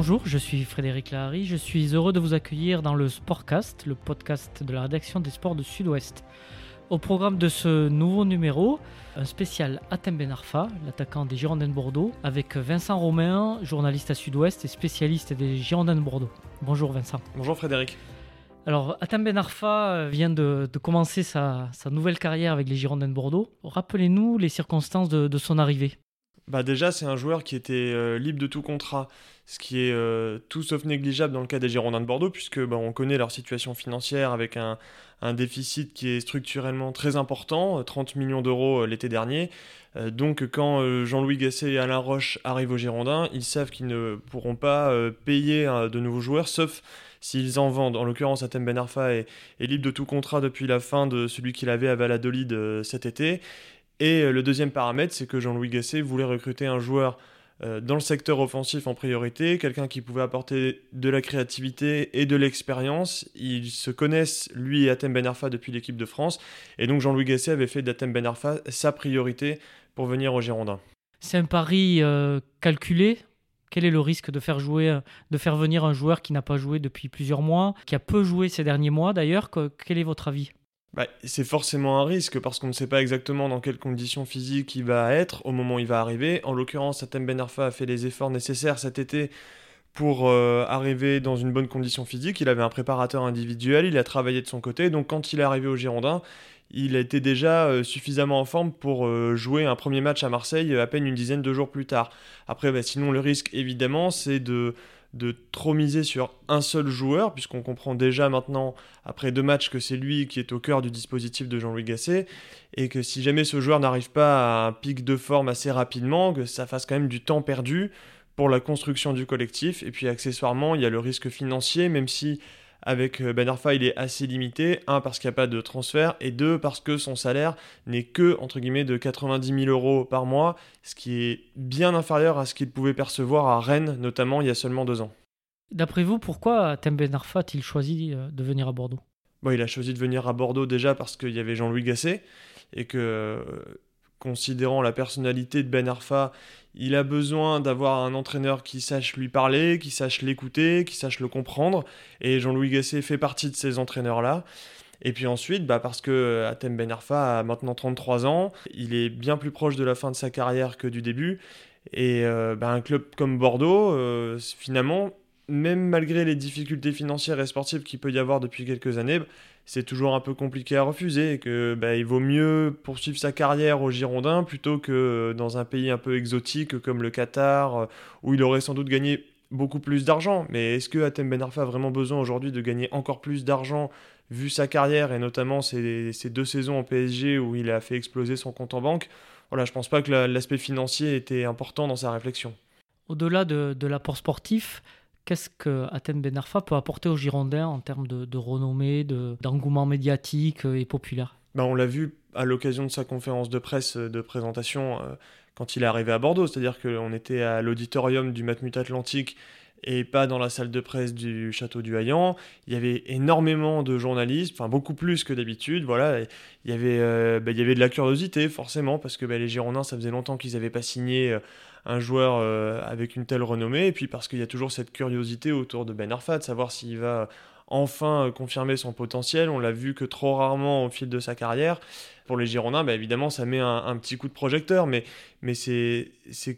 Bonjour, je suis Frédéric Lahari, je suis heureux de vous accueillir dans le Sportcast, le podcast de la rédaction des sports de Sud-Ouest. Au programme de ce nouveau numéro, un spécial Atem Ben Arfa, l'attaquant des Girondins de Bordeaux, avec Vincent Romain, journaliste à Sud-Ouest et spécialiste des Girondins de Bordeaux. Bonjour Vincent. Bonjour Frédéric. Alors, Atem Ben Arfa vient de, commencer sa, nouvelle carrière avec les Girondins de Bordeaux. Rappelez-nous les circonstances de son arrivée. Bah déjà, c'est un joueur qui était euh, libre de tout contrat, ce qui est euh, tout sauf négligeable dans le cas des Girondins de Bordeaux, puisque bah, on connaît leur situation financière avec un, déficit qui est structurellement très important, 30 euh, millions d'euros l'été dernier. donc quand Jean-Louis Gasset et Alain Roche arrivent aux Girondins, ils savent qu'ils ne pourront pas payer de nouveaux joueurs, sauf s'ils en vendent. En l'occurrence, Atem Ben Arfa est, est, libre de tout contrat depuis la fin de celui qu'il avait à Valladolid cet été. Et euh, le deuxième paramètre, c'est que Jean-Louis Gasset voulait recruter un joueur euh, dans le secteur offensif en priorité, quelqu'un qui pouvait apporter de la créativité et de l'expérience. Ils se connaissent, lui et Atem Ben Arfa, depuis l'équipe de France. Et donc Jean-Louis Gasset avait fait d'Atem Ben Arfa sa priorité pour venir au Girondins. C'est un pari euh, calculé quel est le risque de faire jouer, de faire venir un joueur qui n'a pas joué depuis plusieurs mois, qui a peu joué ces derniers mois d'ailleurs? Quel est votre avis? Bah, c'est forcément un risque parce qu'on ne sait pas exactement dans quelles conditions physiques il va être au moment où il va arriver. En l'occurrence, Atem Ben Arfa a fait les efforts nécessaires cet été pour euh, arriver dans une bonne condition physique. Il avait un préparateur individuel, il a travaillé de son côté. Donc quand il est arrivé au Girondin, il était déjà euh, suffisamment en forme pour euh, jouer un premier match à Marseille à peine une dizaine de jours plus tard. Après, bah, sinon le risque évidemment c'est de de trop miser sur un seul joueur, puisqu'on comprend déjà maintenant, après deux matchs, que c'est lui qui est au cœur du dispositif de Jean-Louis Gasset, et que si jamais ce joueur n'arrive pas à un pic de forme assez rapidement, que ça fasse quand même du temps perdu pour la construction du collectif, et puis accessoirement, il y a le risque financier, même si avec euh, Ben Arfa, il est assez limité. Un, parce qu'il n'y a pas de transfert. Et deux, parce que son salaire n'est que, entre guillemets, de 90 000 euros par mois, ce qui est bien inférieur à ce qu'il pouvait percevoir à Rennes, notamment il y a seulement deux ans. D'après vous, pourquoi Tem Ben Arfa a-t-il choisi euh, de venir à Bordeaux? Bon, Il a choisi de venir à Bordeaux déjà parce qu'il y avait Jean-Louis Gasset et que euh, considérant la personnalité de Ben Arfa, il a besoin d'avoir un entraîneur qui sache lui parler, qui sache l'écouter, qui sache le comprendre. Et Jean-Louis Gasset fait partie de ces entraîneurs-là. Et puis ensuite, bah parce que Atem Ben Arfa a maintenant 33 ans, il est bien plus proche de la fin de sa carrière que du début. Et euh, bah, un club comme Bordeaux, euh, finalement, même malgré les difficultés financières et sportives qu'il peut y avoir depuis quelques années, c'est toujours un peu compliqué à refuser et que bah, il vaut mieux poursuivre sa carrière au Girondins plutôt que dans un pays un peu exotique comme le Qatar euh, où il aurait sans doute gagné beaucoup plus d'argent. Mais est-ce que Atem Ben Arfa a vraiment besoin aujourd'hui de gagner encore plus d'argent vu sa carrière et notamment ces, deux saisons en PSG où il a fait exploser son compte en banque? Voilà, je pense pas que l'aspect financier était important dans sa réflexion. Au-delà de, de l'apport sportif, Qu'est-ce que Athènes Ben Arfa peut apporter aux Girondins en termes de, renommée, d'engouement médiatique euh, et populaire? Ben, On l'a vu à l'occasion de sa conférence de presse euh, de présentation euh, quand il est arrivé à Bordeaux, c'est-à-dire qu'on était à l'auditorium du Matmut Atlantique et pas dans la salle de presse du château du Hayan. Il y avait énormément de journalistes, enfin beaucoup plus que d'habitude. Voilà, il y avait, ben, il y avait de la curiosité forcément parce que ben, les Girondins, ça faisait longtemps qu'ils n'avaient pas signé un joueur euh, avec une telle renommée, et puis parce qu'il y a toujours cette curiosité autour de Ben Arfa, de savoir s'il va enfin euh, confirmer son potentiel. On l'a vu que trop rarement au fil de sa carrière. Pour les Girondins, bah, évidemment, ça met un, petit coup de projecteur, mais, c'est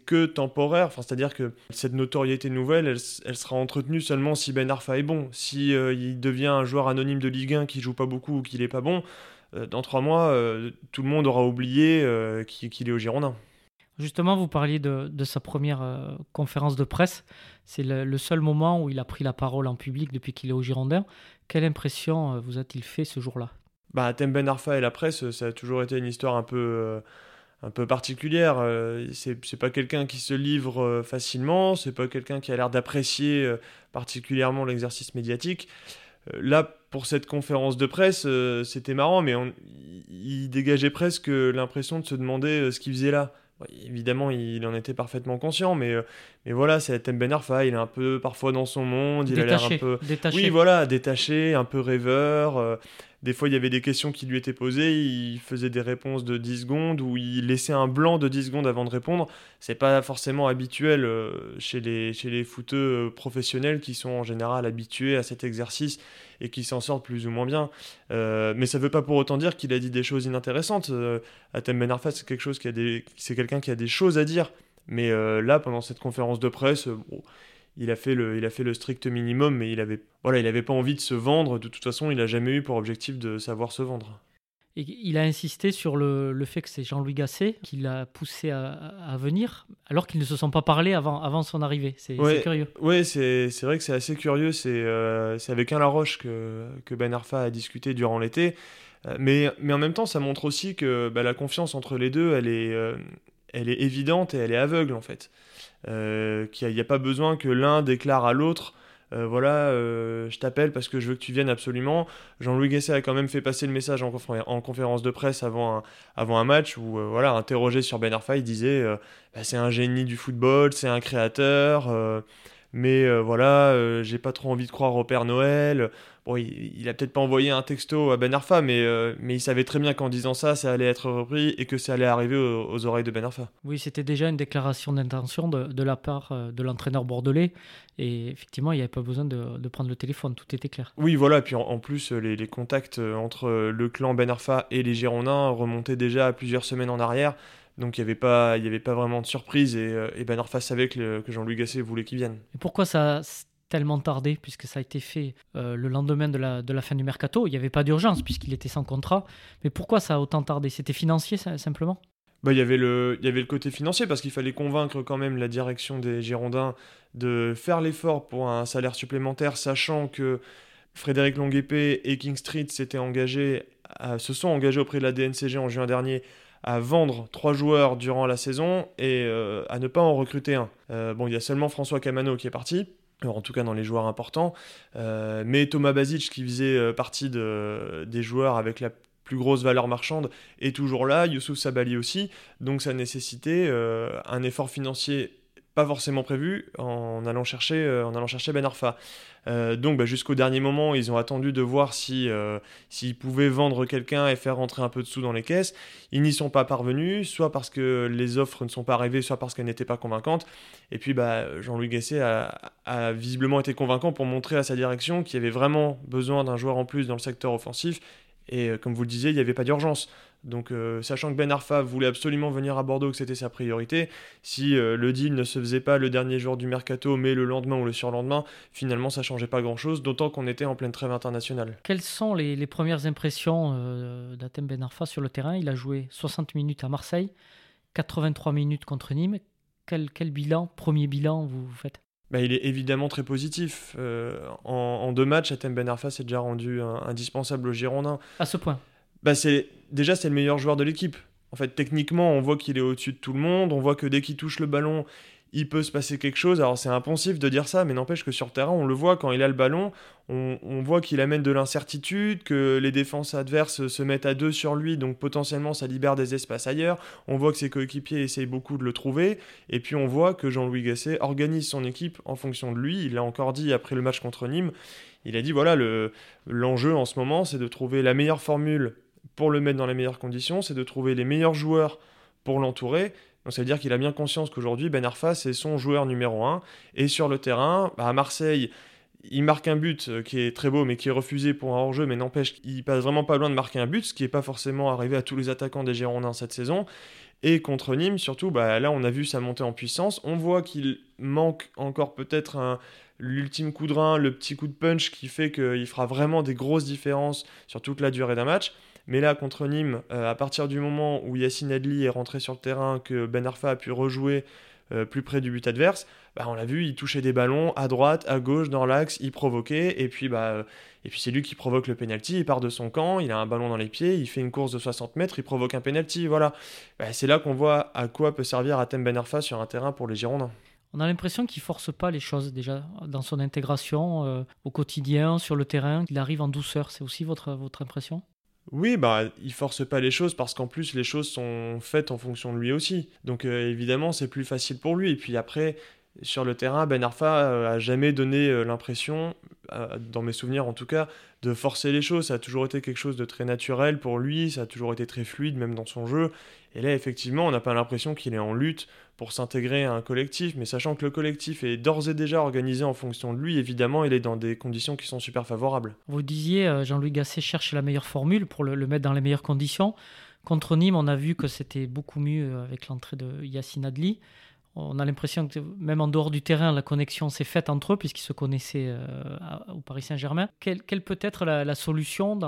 que temporaire. C'est-à-dire que cette notoriété nouvelle, elle, sera entretenue seulement si Ben Arfa est bon. Si euh, il devient un joueur anonyme de Ligue 1 qui joue pas beaucoup ou qui n'est pas bon, dans trois mois, tout le monde aura oublié qu'il est au Girondins. Justement, vous parliez de, sa première euh, conférence de presse. C'est le, seul moment où il a pris la parole en public depuis qu'il est au Girondin. Quelle impression euh, vous a-t-il fait ce jour-là? Bah, Thème Ben Arfa et la presse, ça a toujours été une histoire un peu, euh, un peu particulière. c'est pas quelqu'un qui se livre facilement, c'est pas quelqu'un qui a l'air d'apprécier particulièrement l'exercice médiatique. Là, pour cette conférence de presse, c'était marrant, mais il dégageait presque l'impression de se demander ce qu'il faisait là évidemment, il en était parfaitement conscient, mais, euh, mais voilà, c'est Tem Ben Arfa, il est un peu parfois dans son monde, il a l'air un peu. Détaché. Oui, voilà, détaché, un peu rêveur. euh, des fois, il y avait des questions qui lui étaient posées, il faisait des réponses de 10 secondes ou il laissait un blanc de 10 secondes avant de répondre. C'est pas forcément habituel euh, chez les, chez les footeux euh, professionnels qui sont en général habitués à cet exercice et qui s'en sortent plus ou moins bien. Euh, mais ça veut pas pour autant dire qu'il a dit des choses inintéressantes. Atem Ben Arfa, c'est quelque chose qui a des, c'est quelqu'un qui a des choses à dire. Mais euh, là, pendant cette conférence de presse, euh, bon, il a fait le, il a fait le strict minimum, mais il avait, voilà, il avait pas envie de se vendre. De toute façon, il a jamais eu pour objectif de savoir se vendre. Et il a insisté sur le, le fait que c'est Jean-Louis Gasset qui l'a poussé à, à venir, alors qu'ils ne se sont pas parlé avant, avant son arrivée. C'est Ouais. curieux. Ouais, c'est vrai que c'est assez curieux. C'est euh, avec un Laroche que, que Ben Arfa a discuté durant l'été. Mais, mais en même temps, ça montre aussi que bah, la confiance entre les deux, elle est, euh, elle est évidente et elle est aveugle en fait. Euh, qu'il n'y a, pas besoin que l'un déclare à l'autre. euh, voilà, euh, je t'appelle parce que je veux que tu viennes absolument. Jean-Louis Gasset a quand même fait passer le message en, confé- en conférence de presse avant un, match où, euh, voilà, interrogé sur Ben Arfa, il disait Bah, c'est un génie du football, c'est un créateur, mais euh, voilà, euh, j'ai pas trop envie de croire au Père Noël. Bon, il, il a peut-être pas envoyé un texto à Ben Arfa, mais, euh, mais il savait très bien qu'en disant ça, ça allait être repris et que ça allait arriver aux, aux oreilles de Ben Arfa. Oui, c'était déjà une déclaration d'intention de, de la part de l'entraîneur bordelais. Et effectivement, il n'y avait pas besoin de, de prendre le téléphone, tout était clair. Oui, voilà, et puis en, en plus, les, les contacts entre le clan Ben Arfa et les Girondins remontaient déjà à plusieurs semaines en arrière. Donc il n'y avait, pas- il y avait pas vraiment de surprise et, euh, et Ben Arfa savait que, le- que Jean-Louis Gasset voulait qu'il vienne. Et pourquoi ça tellement tardé, puisque ça a été fait euh, le lendemain de la, de la fin du mercato? Il n'y avait pas d'urgence, puisqu'il était sans contrat. Mais pourquoi ça a autant tardé? C'était financier, ça, simplement? Bah, il y avait le, il y avait le côté financier parce qu'il fallait convaincre quand même la direction des Girondins de faire l'effort pour un salaire supplémentaire, sachant que Frédéric Longuepé et King Street s'étaient engagés, à- se sont engagés auprès de la DNCG en juin dernier à vendre trois joueurs durant la saison et euh, à ne pas en recruter un. Euh, bon, il y a seulement François Camano qui est parti. En tout cas dans les joueurs importants, Euh, mais Thomas Basic qui faisait partie de- des joueurs avec la plus grosse valeur marchande est toujours là, Youssouf Sabali aussi, donc ça nécessitait un effort financier pas forcément prévu en allant chercher, euh, en allant chercher Ben Arfa. Euh, donc bah, jusqu'au dernier moment, ils ont attendu de voir si, euh, s'ils pouvaient vendre quelqu'un et faire rentrer un peu de sous dans les caisses. Ils n'y sont pas parvenus, soit parce que les offres ne sont pas arrivées, soit parce qu'elles n'étaient pas convaincantes. Et puis bah, Jean-Louis Gasset a, a visiblement été convaincant pour montrer à sa direction qu'il y avait vraiment besoin d'un joueur en plus dans le secteur offensif. Et comme vous le disiez, il n'y avait pas d'urgence. Donc, euh, sachant que Ben Arfa voulait absolument venir à Bordeaux, que c'était sa priorité, si euh, le deal ne se faisait pas le dernier jour du mercato, mais le lendemain ou le surlendemain, finalement ça changeait pas grand-chose, d'autant qu'on était en pleine trêve internationale. Quelles sont les, les premières impressions euh, d'Atem Ben Arfa sur le terrain? Il a joué 60 minutes à Marseille, 83 minutes contre Nîmes. Quel, quel bilan, premier bilan, vous, vous faites? Bah, il est évidemment très positif. Euh, en, en deux matchs, Atem Ben Arfa s'est déjà rendu un- indispensable aux Girondins. À ce point Bah c'est déjà c'est le meilleur joueur de l'équipe. En fait, techniquement, on voit qu'il est au-dessus de tout le monde. On voit que dès qu'il touche le ballon, il peut se passer quelque chose. Alors c'est impensif de dire ça, mais n'empêche que sur terrain, on le voit quand il a le ballon. On, voit qu'il amène de l'incertitude, que les défenses adverses se mettent à deux sur lui, donc potentiellement ça libère des espaces ailleurs. On voit que ses coéquipiers essayent beaucoup de le trouver. Et puis on voit que Jean-Louis Gasset organise son équipe en fonction de lui. Il l'a encore dit après le match contre Nîmes. Il a dit voilà, le, l'enjeu en ce moment, c'est de trouver la meilleure formule pour le mettre dans les meilleures conditions, c'est de trouver les meilleurs joueurs pour l'entourer. Donc ça veut dire qu'il a bien conscience qu'aujourd'hui, Ben Arfa, c'est son joueur numéro un. Et sur le terrain, bah, à Marseille, il marque un but euh, qui est très beau, mais qui est refusé pour un hors-jeu, mais n'empêche qu'il passe vraiment pas loin de marquer un but, ce qui n'est pas forcément arrivé à tous les attaquants des Girondins cette saison. Et contre Nîmes, surtout, bah, là, on a vu sa montée en puissance. On voit qu'il manque encore peut-être un- l'ultime coup de rein, le petit coup de punch qui fait qu'il fera vraiment des grosses différences sur toute la durée d'un match. Mais là, contre Nîmes, euh, à partir du moment où Yacine Adli est rentré sur le terrain, que Ben Arfa a pu rejouer euh, plus près du but adverse, bah, on l'a vu, il touchait des ballons à droite, à gauche, dans l'axe, il provoquait, et puis, bah, euh, et puis c'est lui qui provoque le penalty, il part de son camp, il a un ballon dans les pieds, il fait une course de 60 mètres, il provoque un penalty, voilà. Bah, c'est là qu'on voit à quoi peut servir Atem Ben Arfa sur un terrain pour les Girondins. On a l'impression qu'il force pas les choses déjà dans son intégration au quotidien, sur le terrain. Il arrive en douceur. C'est aussi votre, votre impression? Oui, bah, il force pas les choses parce qu'en plus les choses sont faites en fonction de lui aussi. Donc euh, évidemment, c'est plus facile pour lui. Et puis après, sur le terrain, Ben Arfa a jamais donné l'impression, dans mes souvenirs en tout cas, de forcer les choses. Ça a toujours été quelque chose de très naturel pour lui, ça a toujours été très fluide, même dans son jeu. Et là, effectivement, on n'a pas l'impression qu'il est en lutte pour s'intégrer à un collectif, mais sachant que le collectif est d'ores et déjà organisé en fonction de lui, évidemment, il est dans des conditions qui sont super favorables. Vous disiez, euh, Jean-Louis Gasset cherche la meilleure formule pour le, mettre dans les meilleures conditions. Contre Nîmes, on a vu que c'était beaucoup mieux euh, avec l'entrée de Yacine Adli. On a l'impression que même en dehors du terrain, la connexion s'est faite entre eux puisqu'ils se connaissaient euh, au Paris Saint-Germain. Quelle, peut être la, solution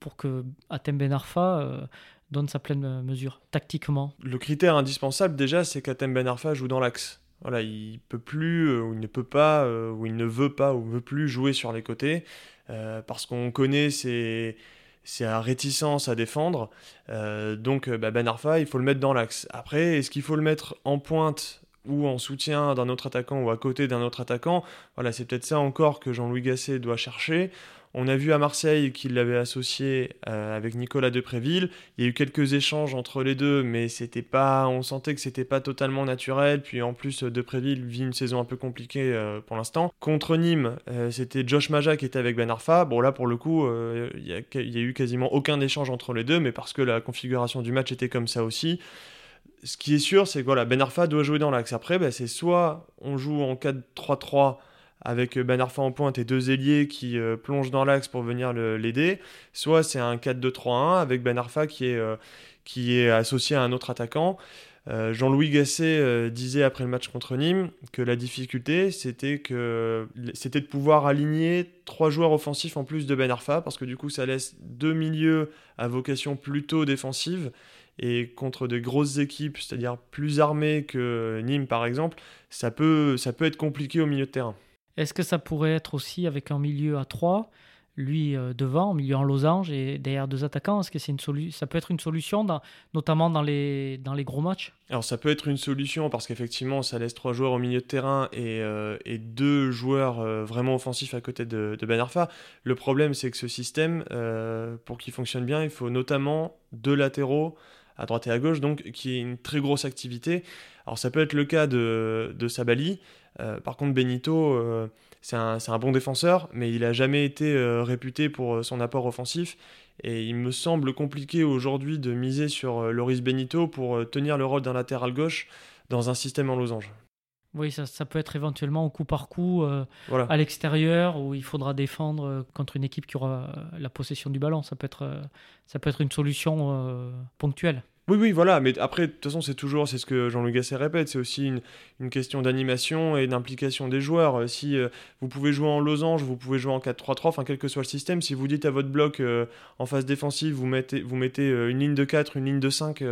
pour que Atem Ben Arfa donne sa pleine mesure, tactiquement Le critère indispensable déjà, c'est qu'Atem Ben Arfa joue dans l'axe. Voilà, il peut plus, euh, ou il ne peut pas, euh, ou il ne veut pas, ou veut plus jouer sur les côtés, euh, parce qu'on connaît ses, réticences à défendre. donc bah, Ben Arfa, il faut le mettre dans l'axe. Après, est-ce qu'il faut le mettre en pointe ou en soutien d'un autre attaquant ou à côté d'un autre attaquant? Voilà, c'est peut-être ça encore que Jean-Louis Gasset doit chercher. On a vu à Marseille qu'il l'avait associé euh, avec Nicolas Depréville. Il y a eu quelques échanges entre les deux, mais c'était pas, on sentait que c'était pas totalement naturel. Puis en plus, Depréville vit une saison un peu compliquée euh, pour l'instant. Contre Nîmes, euh, c'était Josh Maja qui était avec Ben Arfa. Bon là, pour le coup, il y, a eu quasiment aucun échange entre les deux, mais parce que la configuration du match était comme ça aussi ce qui est sûr, c'est que voilà, Ben Arfa doit jouer dans l'axe. Après, ben, c'est soit on joue en 4-3-3 avec Ben Arfa en pointe et deux ailiers qui euh, plongent dans l'axe pour venir l'aider, soit c'est un 4-2-3-1 avec Ben Arfa qui est, euh, qui est associé à un autre attaquant. Euh, Jean-Louis Gasset disait après le match contre Nîmes que la difficulté c'était c'était de pouvoir aligner trois joueurs offensifs en plus de Ben Arfa parce que du coup ça laisse deux milieux à vocation plutôt défensive et contre de grosses équipes, c'est-à-dire plus armées que Nîmes par exemple, ça peut, ça peut être compliqué au milieu de terrain. Est-ce que ça pourrait être aussi avec un milieu à 3, lui euh, devant, milieu en losange et derrière deux attaquants? Est-ce que c'est une ça peut être une solution, notamment dans les, dans les gros matchs? Alors ça peut être une solution parce qu'effectivement ça laisse trois joueurs au milieu de terrain et, euh, et deux joueurs euh, vraiment offensifs à côté de, de Ben Arfa. Le problème c'est que ce système, pour qu'il fonctionne bien, il faut notamment deux latéraux à droite et à gauche, donc qui est une très grosse activité. Alors ça peut être le cas de, de Sabali, euh, par contre, Benito, euh, c'est un, bon défenseur, mais il n'a jamais été euh, réputé pour son apport offensif. Et il me semble compliqué aujourd'hui de miser sur Loris Benito pour tenir le rôle d'un latéral gauche dans un système en losange. Oui, ça, peut être éventuellement au coup par coup à l'extérieur où il faudra défendre contre une équipe qui aura la possession du ballon. Ça peut être, ça peut être une solution ponctuelle. Oui, oui, voilà, mais après, de toute façon, c'est toujours, c'est ce que Jean-Louis Gasset répète, c'est aussi une, question d'animation et d'implication des joueurs. Euh, si euh, vous pouvez jouer en losange, vous pouvez jouer en 4-3-3, enfin, quel que soit le système, si vous dites à votre bloc euh, en phase défensive, vous mettez, vous mettez une ligne de 4, une ligne de 5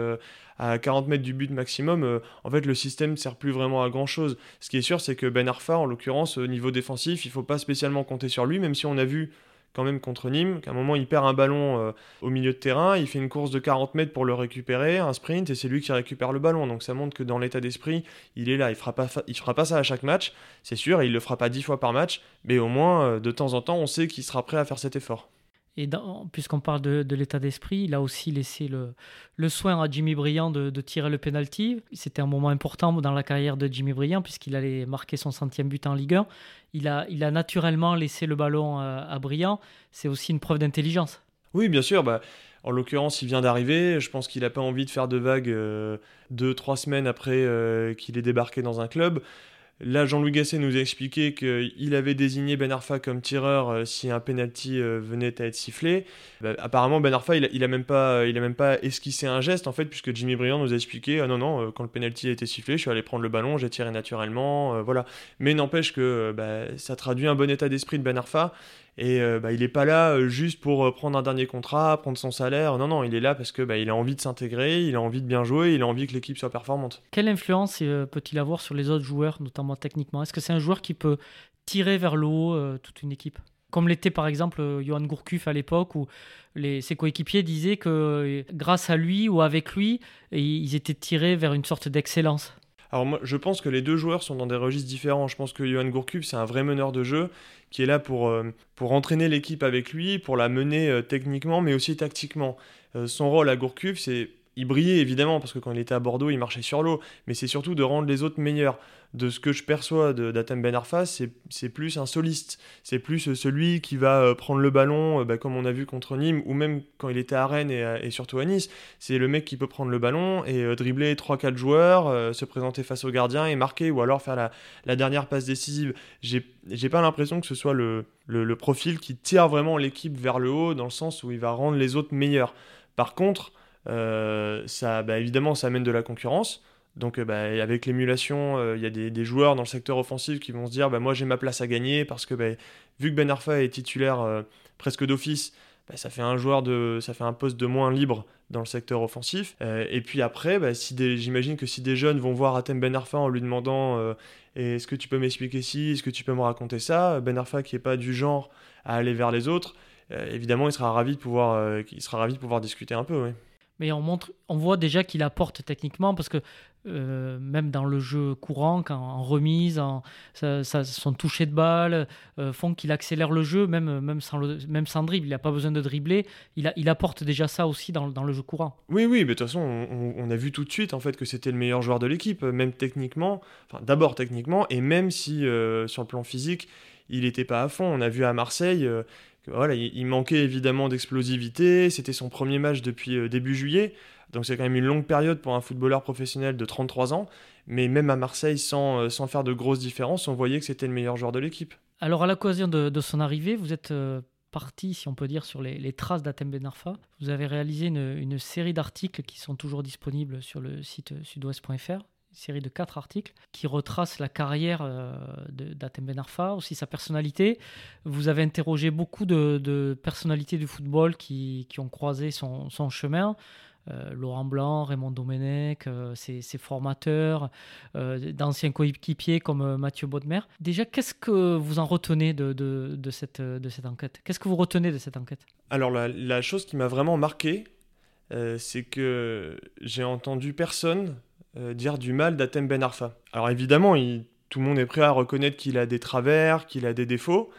à 40 mètres du but maximum, en fait, le système ne sert plus vraiment à grand chose. Ce qui est sûr, c'est que Ben Arfa, en l'occurrence, au niveau défensif, il ne faut pas spécialement compter sur lui, même si on a vu quand même contre Nîmes, qu'à un moment il perd un ballon euh, au milieu de terrain, il fait une course de 40 mètres pour le récupérer, un sprint, et c'est lui qui récupère le ballon. Donc ça montre que dans l'état d'esprit, il est là. Il fera fera pas ça à chaque match, c'est sûr, il le fera pas 10 fois par match, mais au moins euh, de temps en temps, on sait qu'il sera prêt à faire cet effort. Et puisqu'on parle de, l'état d'esprit, il a aussi laissé le, soin à Jimmy Briand de, tirer le penalty. C'était un moment important dans la carrière de Jimmy Briand puisqu'il allait marquer son centième but en Ligue 1. Il a, naturellement laissé le ballon à, Briand. C'est aussi une preuve d'intelligence. Oui, bien sûr. Bah, en l'occurrence, il vient d'arriver. Je pense qu'il n'a pas envie de faire de vagues euh, deux, trois semaines après euh, qu'il ait débarqué dans un club. Là, Jean-Louis Gasset nous a expliqué qu'il avait désigné Ben Arfa comme tireur euh, si un penalty euh, venait à être sifflé. Bah, apparemment, Ben Arfa, il, a, même pas, il a même pas esquissé un geste en fait, puisque Jimmy Briand nous a expliqué ah non non, euh, quand le penalty a été sifflé, je suis allé prendre le ballon, j'ai tiré naturellement, voilà. Mais n'empêche que bah, ça traduit un bon état d'esprit de Ben Arfa et euh, bah, il n'est pas là euh, juste pour euh, prendre un dernier contrat, prendre son salaire. Non, non, il est là parce que bah, il a envie de s'intégrer, il a envie de bien jouer, il a envie que l'équipe soit performante. Quelle influence peut-il avoir sur les autres joueurs, notamment techniquement? Est-ce que c'est un joueur qui peut tirer vers le haut toute une équipe? Comme l'était par exemple Johan Gourcuff à l'époque où ses coéquipiers disaient que grâce à lui ou avec lui, ils étaient tirés vers une sorte d'excellence. Alors moi, je pense que les deux joueurs sont dans des registres différents. Je pense que Johan Gourcuff, c'est un vrai meneur de jeu qui est là pour, euh, pour entraîner l'équipe avec lui, pour la mener euh, techniquement, mais aussi tactiquement. Euh, son rôle à Gourcuff, c'est il brillait évidemment, parce que quand il était à Bordeaux, il marchait sur l'eau, mais c'est surtout de rendre les autres meilleurs. De ce que je perçois d'Atem Ben Arfa, c'est plus un soliste, c'est plus euh, celui qui va euh, prendre le ballon, euh, bah, comme on a vu contre Nîmes, ou même quand il était à Rennes et, surtout à Nice, c'est le mec qui peut prendre le ballon et dribbler 3-4 joueurs, se présenter face au gardien et marquer, ou alors faire la, dernière passe décisive. J'ai pas l'impression que ce soit le, le, profil qui tire vraiment l'équipe vers le haut, dans le sens où il va rendre les autres meilleurs. Par contre, ça, bah, évidemment, ça amène de la concurrence. Donc, euh, bah, avec l'émulation, euh, il y a des, joueurs dans le secteur offensif qui vont se dire bah, Moi, j'ai ma place à gagner parce que vu que Ben Arfa est titulaire presque d'office, ça fait un joueur ça fait un poste de moins libre dans le secteur offensif. et puis après, j'imagine que si des jeunes vont voir Atem Ben Arfa en lui demandant Est-ce que tu peux m'expliquer ci Est-ce que tu peux me raconter ça Ben Arfa, qui n'est pas du genre à aller vers les autres, évidemment, il sera ravi de pouvoir, il sera ravi de pouvoir discuter un peu. Mais on, montre, on voit déjà qu'il apporte techniquement parce que euh, même dans le jeu courant, en remise, en, son toucher de balle euh, font qu'il accélère le jeu, même, même, sans, même sans dribble. Il n'a pas besoin de dribbler. Il, apporte déjà ça aussi dans, dans le jeu courant. Oui, oui, mais de toute façon, on, on, a vu tout de suite en fait que c'était le meilleur joueur de l'équipe, même techniquement. Enfin, d'abord techniquement, et même si euh, sur le plan physique, il n'était pas à fond. On a vu à Marseille il, manquait évidemment d'explosivité. C'était son premier match depuis euh, début juillet. Donc c'est quand même une longue période pour un footballeur professionnel de 33 ans. Mais même à Marseille, sans, euh, sans faire de grosses différences, on voyait que c'était le meilleur joueur de l'équipe. Alors à l'occasion de, de, son arrivée, vous êtes euh, parti, si on peut dire, sur les, les traces d'Atem Benarfa. Vous avez réalisé une, une série d'articles qui sont toujours disponibles sur le site sudouest.fr série de quatre articles qui retrace la carrière euh, d'Atem Ben Arfa, aussi sa personnalité. Vous avez interrogé beaucoup de, personnalités du football qui, qui ont croisé son, chemin. Euh, Laurent Blanc, Raymond Domenech, euh, ses, formateurs, d'anciens coéquipiers comme Mathieu Baudemer. Déjà, qu'est-ce que vous en retenez de, de, cette, de cette enquête? Qu'est-ce que vous retenez de cette enquête? Alors, la, la, chose qui m'a vraiment marqué, c'est que j'ai entendu personne euh, dire du mal d'Atem Ben Arfa. Alors évidemment, tout le monde est prêt à reconnaître qu'il a des travers, qu'il a des défauts,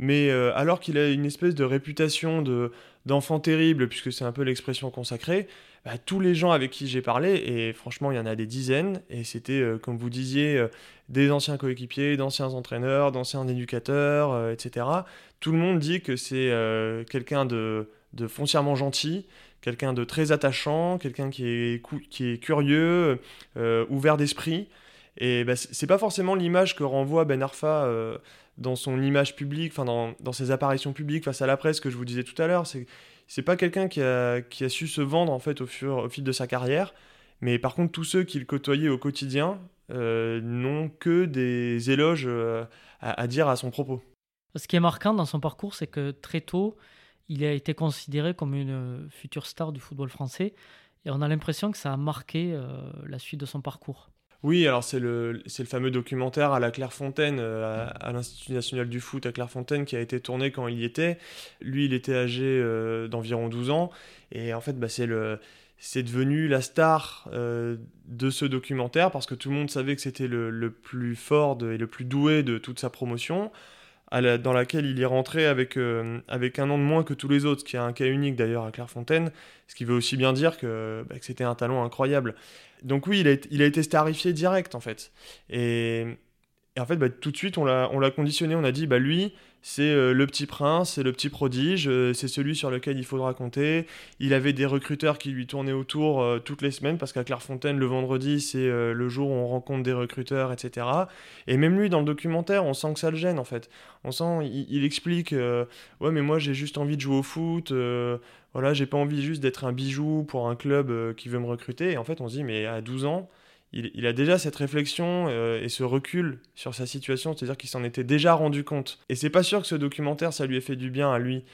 mais euh, alors qu'il a une espèce de réputation de, d'enfant terrible, puisque c'est un peu l'expression consacrée, bah, tous les gens avec qui j'ai parlé, et franchement il y en a des dizaines, et c'était, euh, comme vous disiez, des anciens coéquipiers, d'anciens entraîneurs, d'anciens éducateurs, etc. Tout le monde dit que c'est quelqu'un de, de foncièrement gentil, quelqu'un de très attachant, quelqu'un qui est, qui est curieux, euh, ouvert d'esprit. Et bah, c'est pas forcément l'image que renvoie Ben Arfa euh, dans son image publique, enfin dans, dans, ses apparitions publiques face à la presse que je vous disais tout à l'heure. C'est c'est pas quelqu'un qui a, qui a, su se vendre en fait au, fur, au fil de sa carrière. Mais par contre, tous ceux qu'il côtoyait au quotidien euh, n'ont que des éloges à dire à son propos. Ce qui est marquant dans son parcours, c'est que très tôt, il a été considéré comme une future star du football français. Et on a l'impression que ça a marqué euh, la suite de son parcours. Oui, alors c'est le, le fameux documentaire à la Clairefontaine, euh, à, l'Institut national du foot à Clairefontaine, qui a été tourné quand il y était. Lui, il était âgé euh, d'environ 12 ans. Et en fait, bah, c'est le c'est devenu la star de ce documentaire parce que tout le monde savait que c'était le, le, plus fort et le plus doué de toute sa promotion dans laquelle il est rentré avec, euh, avec un an de moins que tous les autres, ce qui est un cas unique d'ailleurs à Clairefontaine, ce qui veut aussi bien dire que, bah, c'était un talent incroyable. Donc oui, il a, il a été starifié direct en fait. Et, et en fait, bah, tout de suite, on l'a conditionné, on a dit, bah lui, c'est euh, le petit prince, c'est le petit prodige, euh, c'est celui sur lequel il faudra compter. Il avait des recruteurs qui lui tournaient autour euh, toutes les semaines, parce qu'à Clairefontaine, le vendredi, c'est le jour où on rencontre des recruteurs, etc. Et même lui, dans le documentaire, on sent que ça le gêne, en fait. On sent, il, explique, ouais, mais moi, j'ai juste envie de jouer au foot, voilà, j'ai pas envie juste d'être un bijou pour un club qui veut me recruter. Et en fait, on se dit, mais à 12 ans, il, a déjà cette réflexion euh, et ce recul sur sa situation, c'est-à-dire qu'il s'en était déjà rendu compte. Et c'est pas sûr que ce documentaire, ça lui ait fait du bien à lui.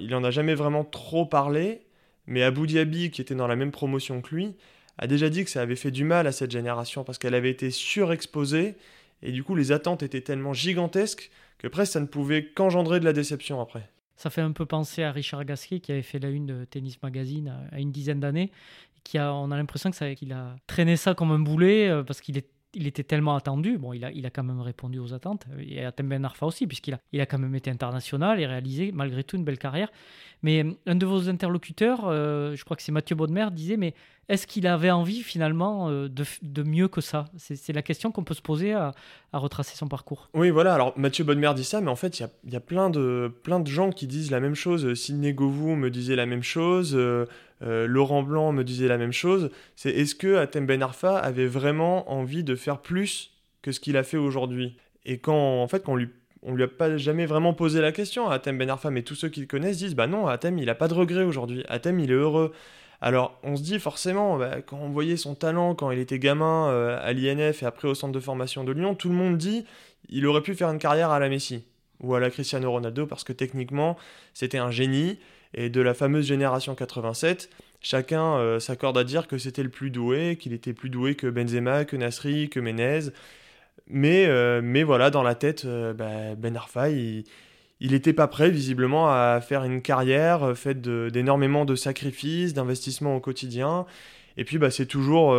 il en a jamais vraiment trop parlé, mais Abu Dhabi, qui était dans la même promotion que lui, a déjà dit que ça avait fait du mal à cette génération parce qu'elle avait été surexposée et du coup les attentes étaient tellement gigantesques que presque ça ne pouvait qu'engendrer de la déception après. Ça fait un peu penser à Richard Gasquet qui avait fait la une de Tennis Magazine à une dizaine d'années qui a, on a l'impression qu'il a traîné ça comme un boulet euh, parce qu'il est il était tellement attendu. Bon, il a, il a quand même répondu aux attentes. Et Atem Ben Arfa aussi, puisqu'il a, il a quand même été international et réalisé malgré tout une belle carrière. Mais euh, un de vos interlocuteurs, euh, je crois que c'est Mathieu Baudemer, disait Mais est-ce qu'il avait envie finalement euh, de, mieux que ça? C'est, la question qu'on peut se poser à, à, retracer son parcours. Oui, voilà. Alors Mathieu Baudemer dit ça, mais en fait, il y a, y a, plein, de, plein de gens qui disent la même chose. Sidney Govou me disait la même chose. Laurent Blanc me disait la même chose. C'est est-ce que Atem Ben Arfa avait vraiment envie de faire plus que ce qu'il a fait aujourd'hui? Et quand en fait, on lui lui a pas jamais vraiment posé la question à Atem Ben Arfa, mais tous ceux qui le connaissent disent bah non, Atem il a pas de regrets aujourd'hui, Atem il est heureux. Alors on se dit forcément, bah, quand on voyait son talent quand il était gamin euh, à l'INF et après au centre de formation de Lyon, tout le monde dit il aurait pu faire une carrière à la Messi ou à la Cristiano Ronaldo parce que techniquement c'était un génie et de la fameuse génération 87, chacun euh, s'accorde à dire que c'était le plus doué, qu'il était plus doué que Benzema, que Nasri, que Menez. Mais, euh, mais voilà, dans la tête, euh, bah, Ben Arfa, il n'était pas prêt visiblement à faire une carrière faite d'énormément de, sacrifices, d'investissements au quotidien. Et puis bah, c'est toujours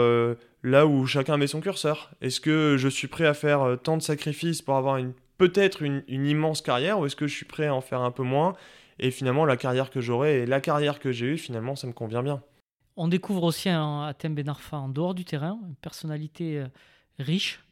là où chacun met son curseur. Est-ce que je suis prêt à faire tant de sacrifices pour avoir peut-être une, immense carrière ou est-ce que je suis prêt à en faire un peu moins? Et finalement, la carrière que j'aurai et la carrière que j'ai eue, finalement, ça me convient bien. On découvre aussi un Atem Ben Arfa en dehors du terrain, une personnalité riche,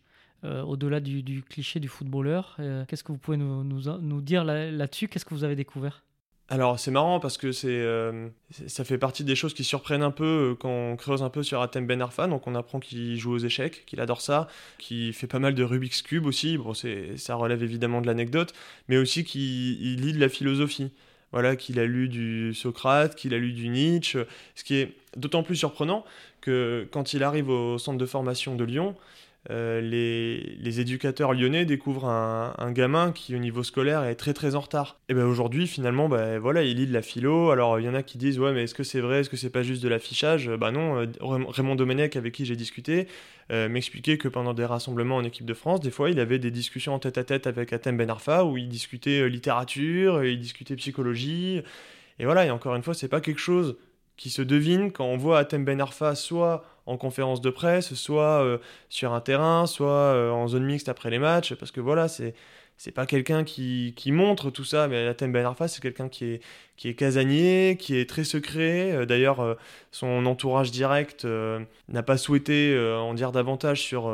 euh, au-delà du, cliché du footballeur. Euh, qu'est-ce que vous pouvez nous, nous, dire là-dessus? Qu'est-ce que vous avez découvert? Alors c'est marrant parce que euh, c'est ça fait partie des choses qui surprennent un peu quand on creuse un peu sur Atem Ben Arfa. Donc on apprend qu'il joue aux échecs, qu'il adore ça, qu'il fait pas mal de Rubik's Cube aussi. Bon, ça relève évidemment de l'anecdote, mais aussi qu'il lit de la philosophie. Voilà, qu'il a lu du Socrate, qu'il a lu du Nietzsche. Ce qui est d'autant plus surprenant que quand il arrive au centre de formation de Lyon, euh, les, éducateurs lyonnais découvrent un, gamin qui au niveau scolaire est très très en retard. Et ben aujourd'hui finalement ben voilà il lit de la philo. Alors il y en a qui disent ouais mais est-ce que c'est vrai? Est-ce que c'est pas juste de l'affichage? Bah non. Euh, Raymond Domenech avec qui j'ai discuté euh, m'expliquait que pendant des rassemblements en équipe de France des fois il avait des discussions en tête à tête avec Atem Ben Arfa où il discutait littérature, il discutait psychologie. Et voilà et encore une fois c'est pas quelque chose qui se devine quand on voit Atem Ben Arfa soit en conférence de presse, soit euh, sur un terrain, soit euh, en zone mixte après les matchs, parce que voilà, c'est c'est pas quelqu'un qui, qui, montre tout ça, mais Atem Ben Arfa, c'est quelqu'un qui est, qui est casanier, qui est très secret. Euh, d'ailleurs, son entourage direct n'a pas souhaité en dire davantage sur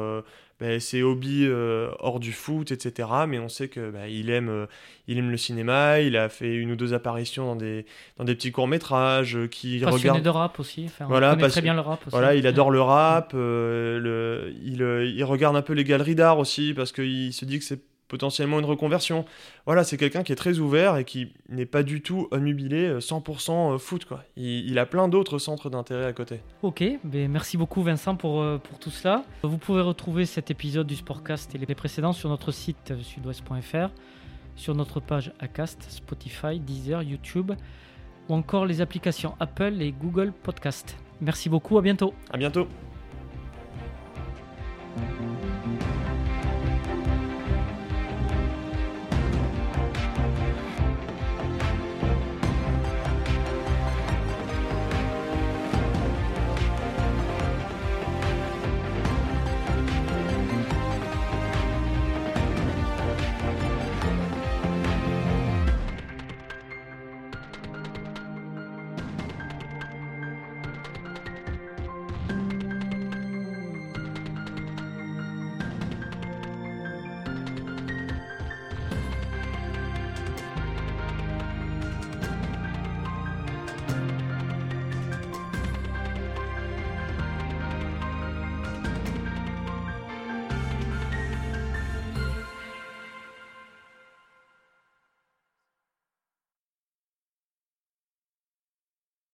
bah, ses hobbies euh, hors du foot, etc. Mais on sait que bah, il aime, euh, il aime le cinéma. Il a fait une ou deux apparitions dans des, dans des petits courts métrages. Euh, qui Passionné regarde... de rap aussi. Enfin, voilà, connaît très bien le rap aussi. Voilà, il adore le rap. le, il, il, regarde un peu les galeries d'art aussi parce qu'il se dit que c'est potentiellement une reconversion. Voilà, c'est quelqu'un qui est très ouvert et qui n'est pas du tout omnubilé 100% euh, euh, foot. Quoi. Il, a plein d'autres centres d'intérêt à côté. Ok, ben merci beaucoup Vincent pour, euh, pour tout cela. Vous pouvez retrouver cet épisode du Sportcast et les précédents sur notre site sudouest.fr, sur notre page Acast, Spotify, Deezer, YouTube ou encore les applications Apple et Google Podcast. Merci beaucoup, à bientôt. À bientôt.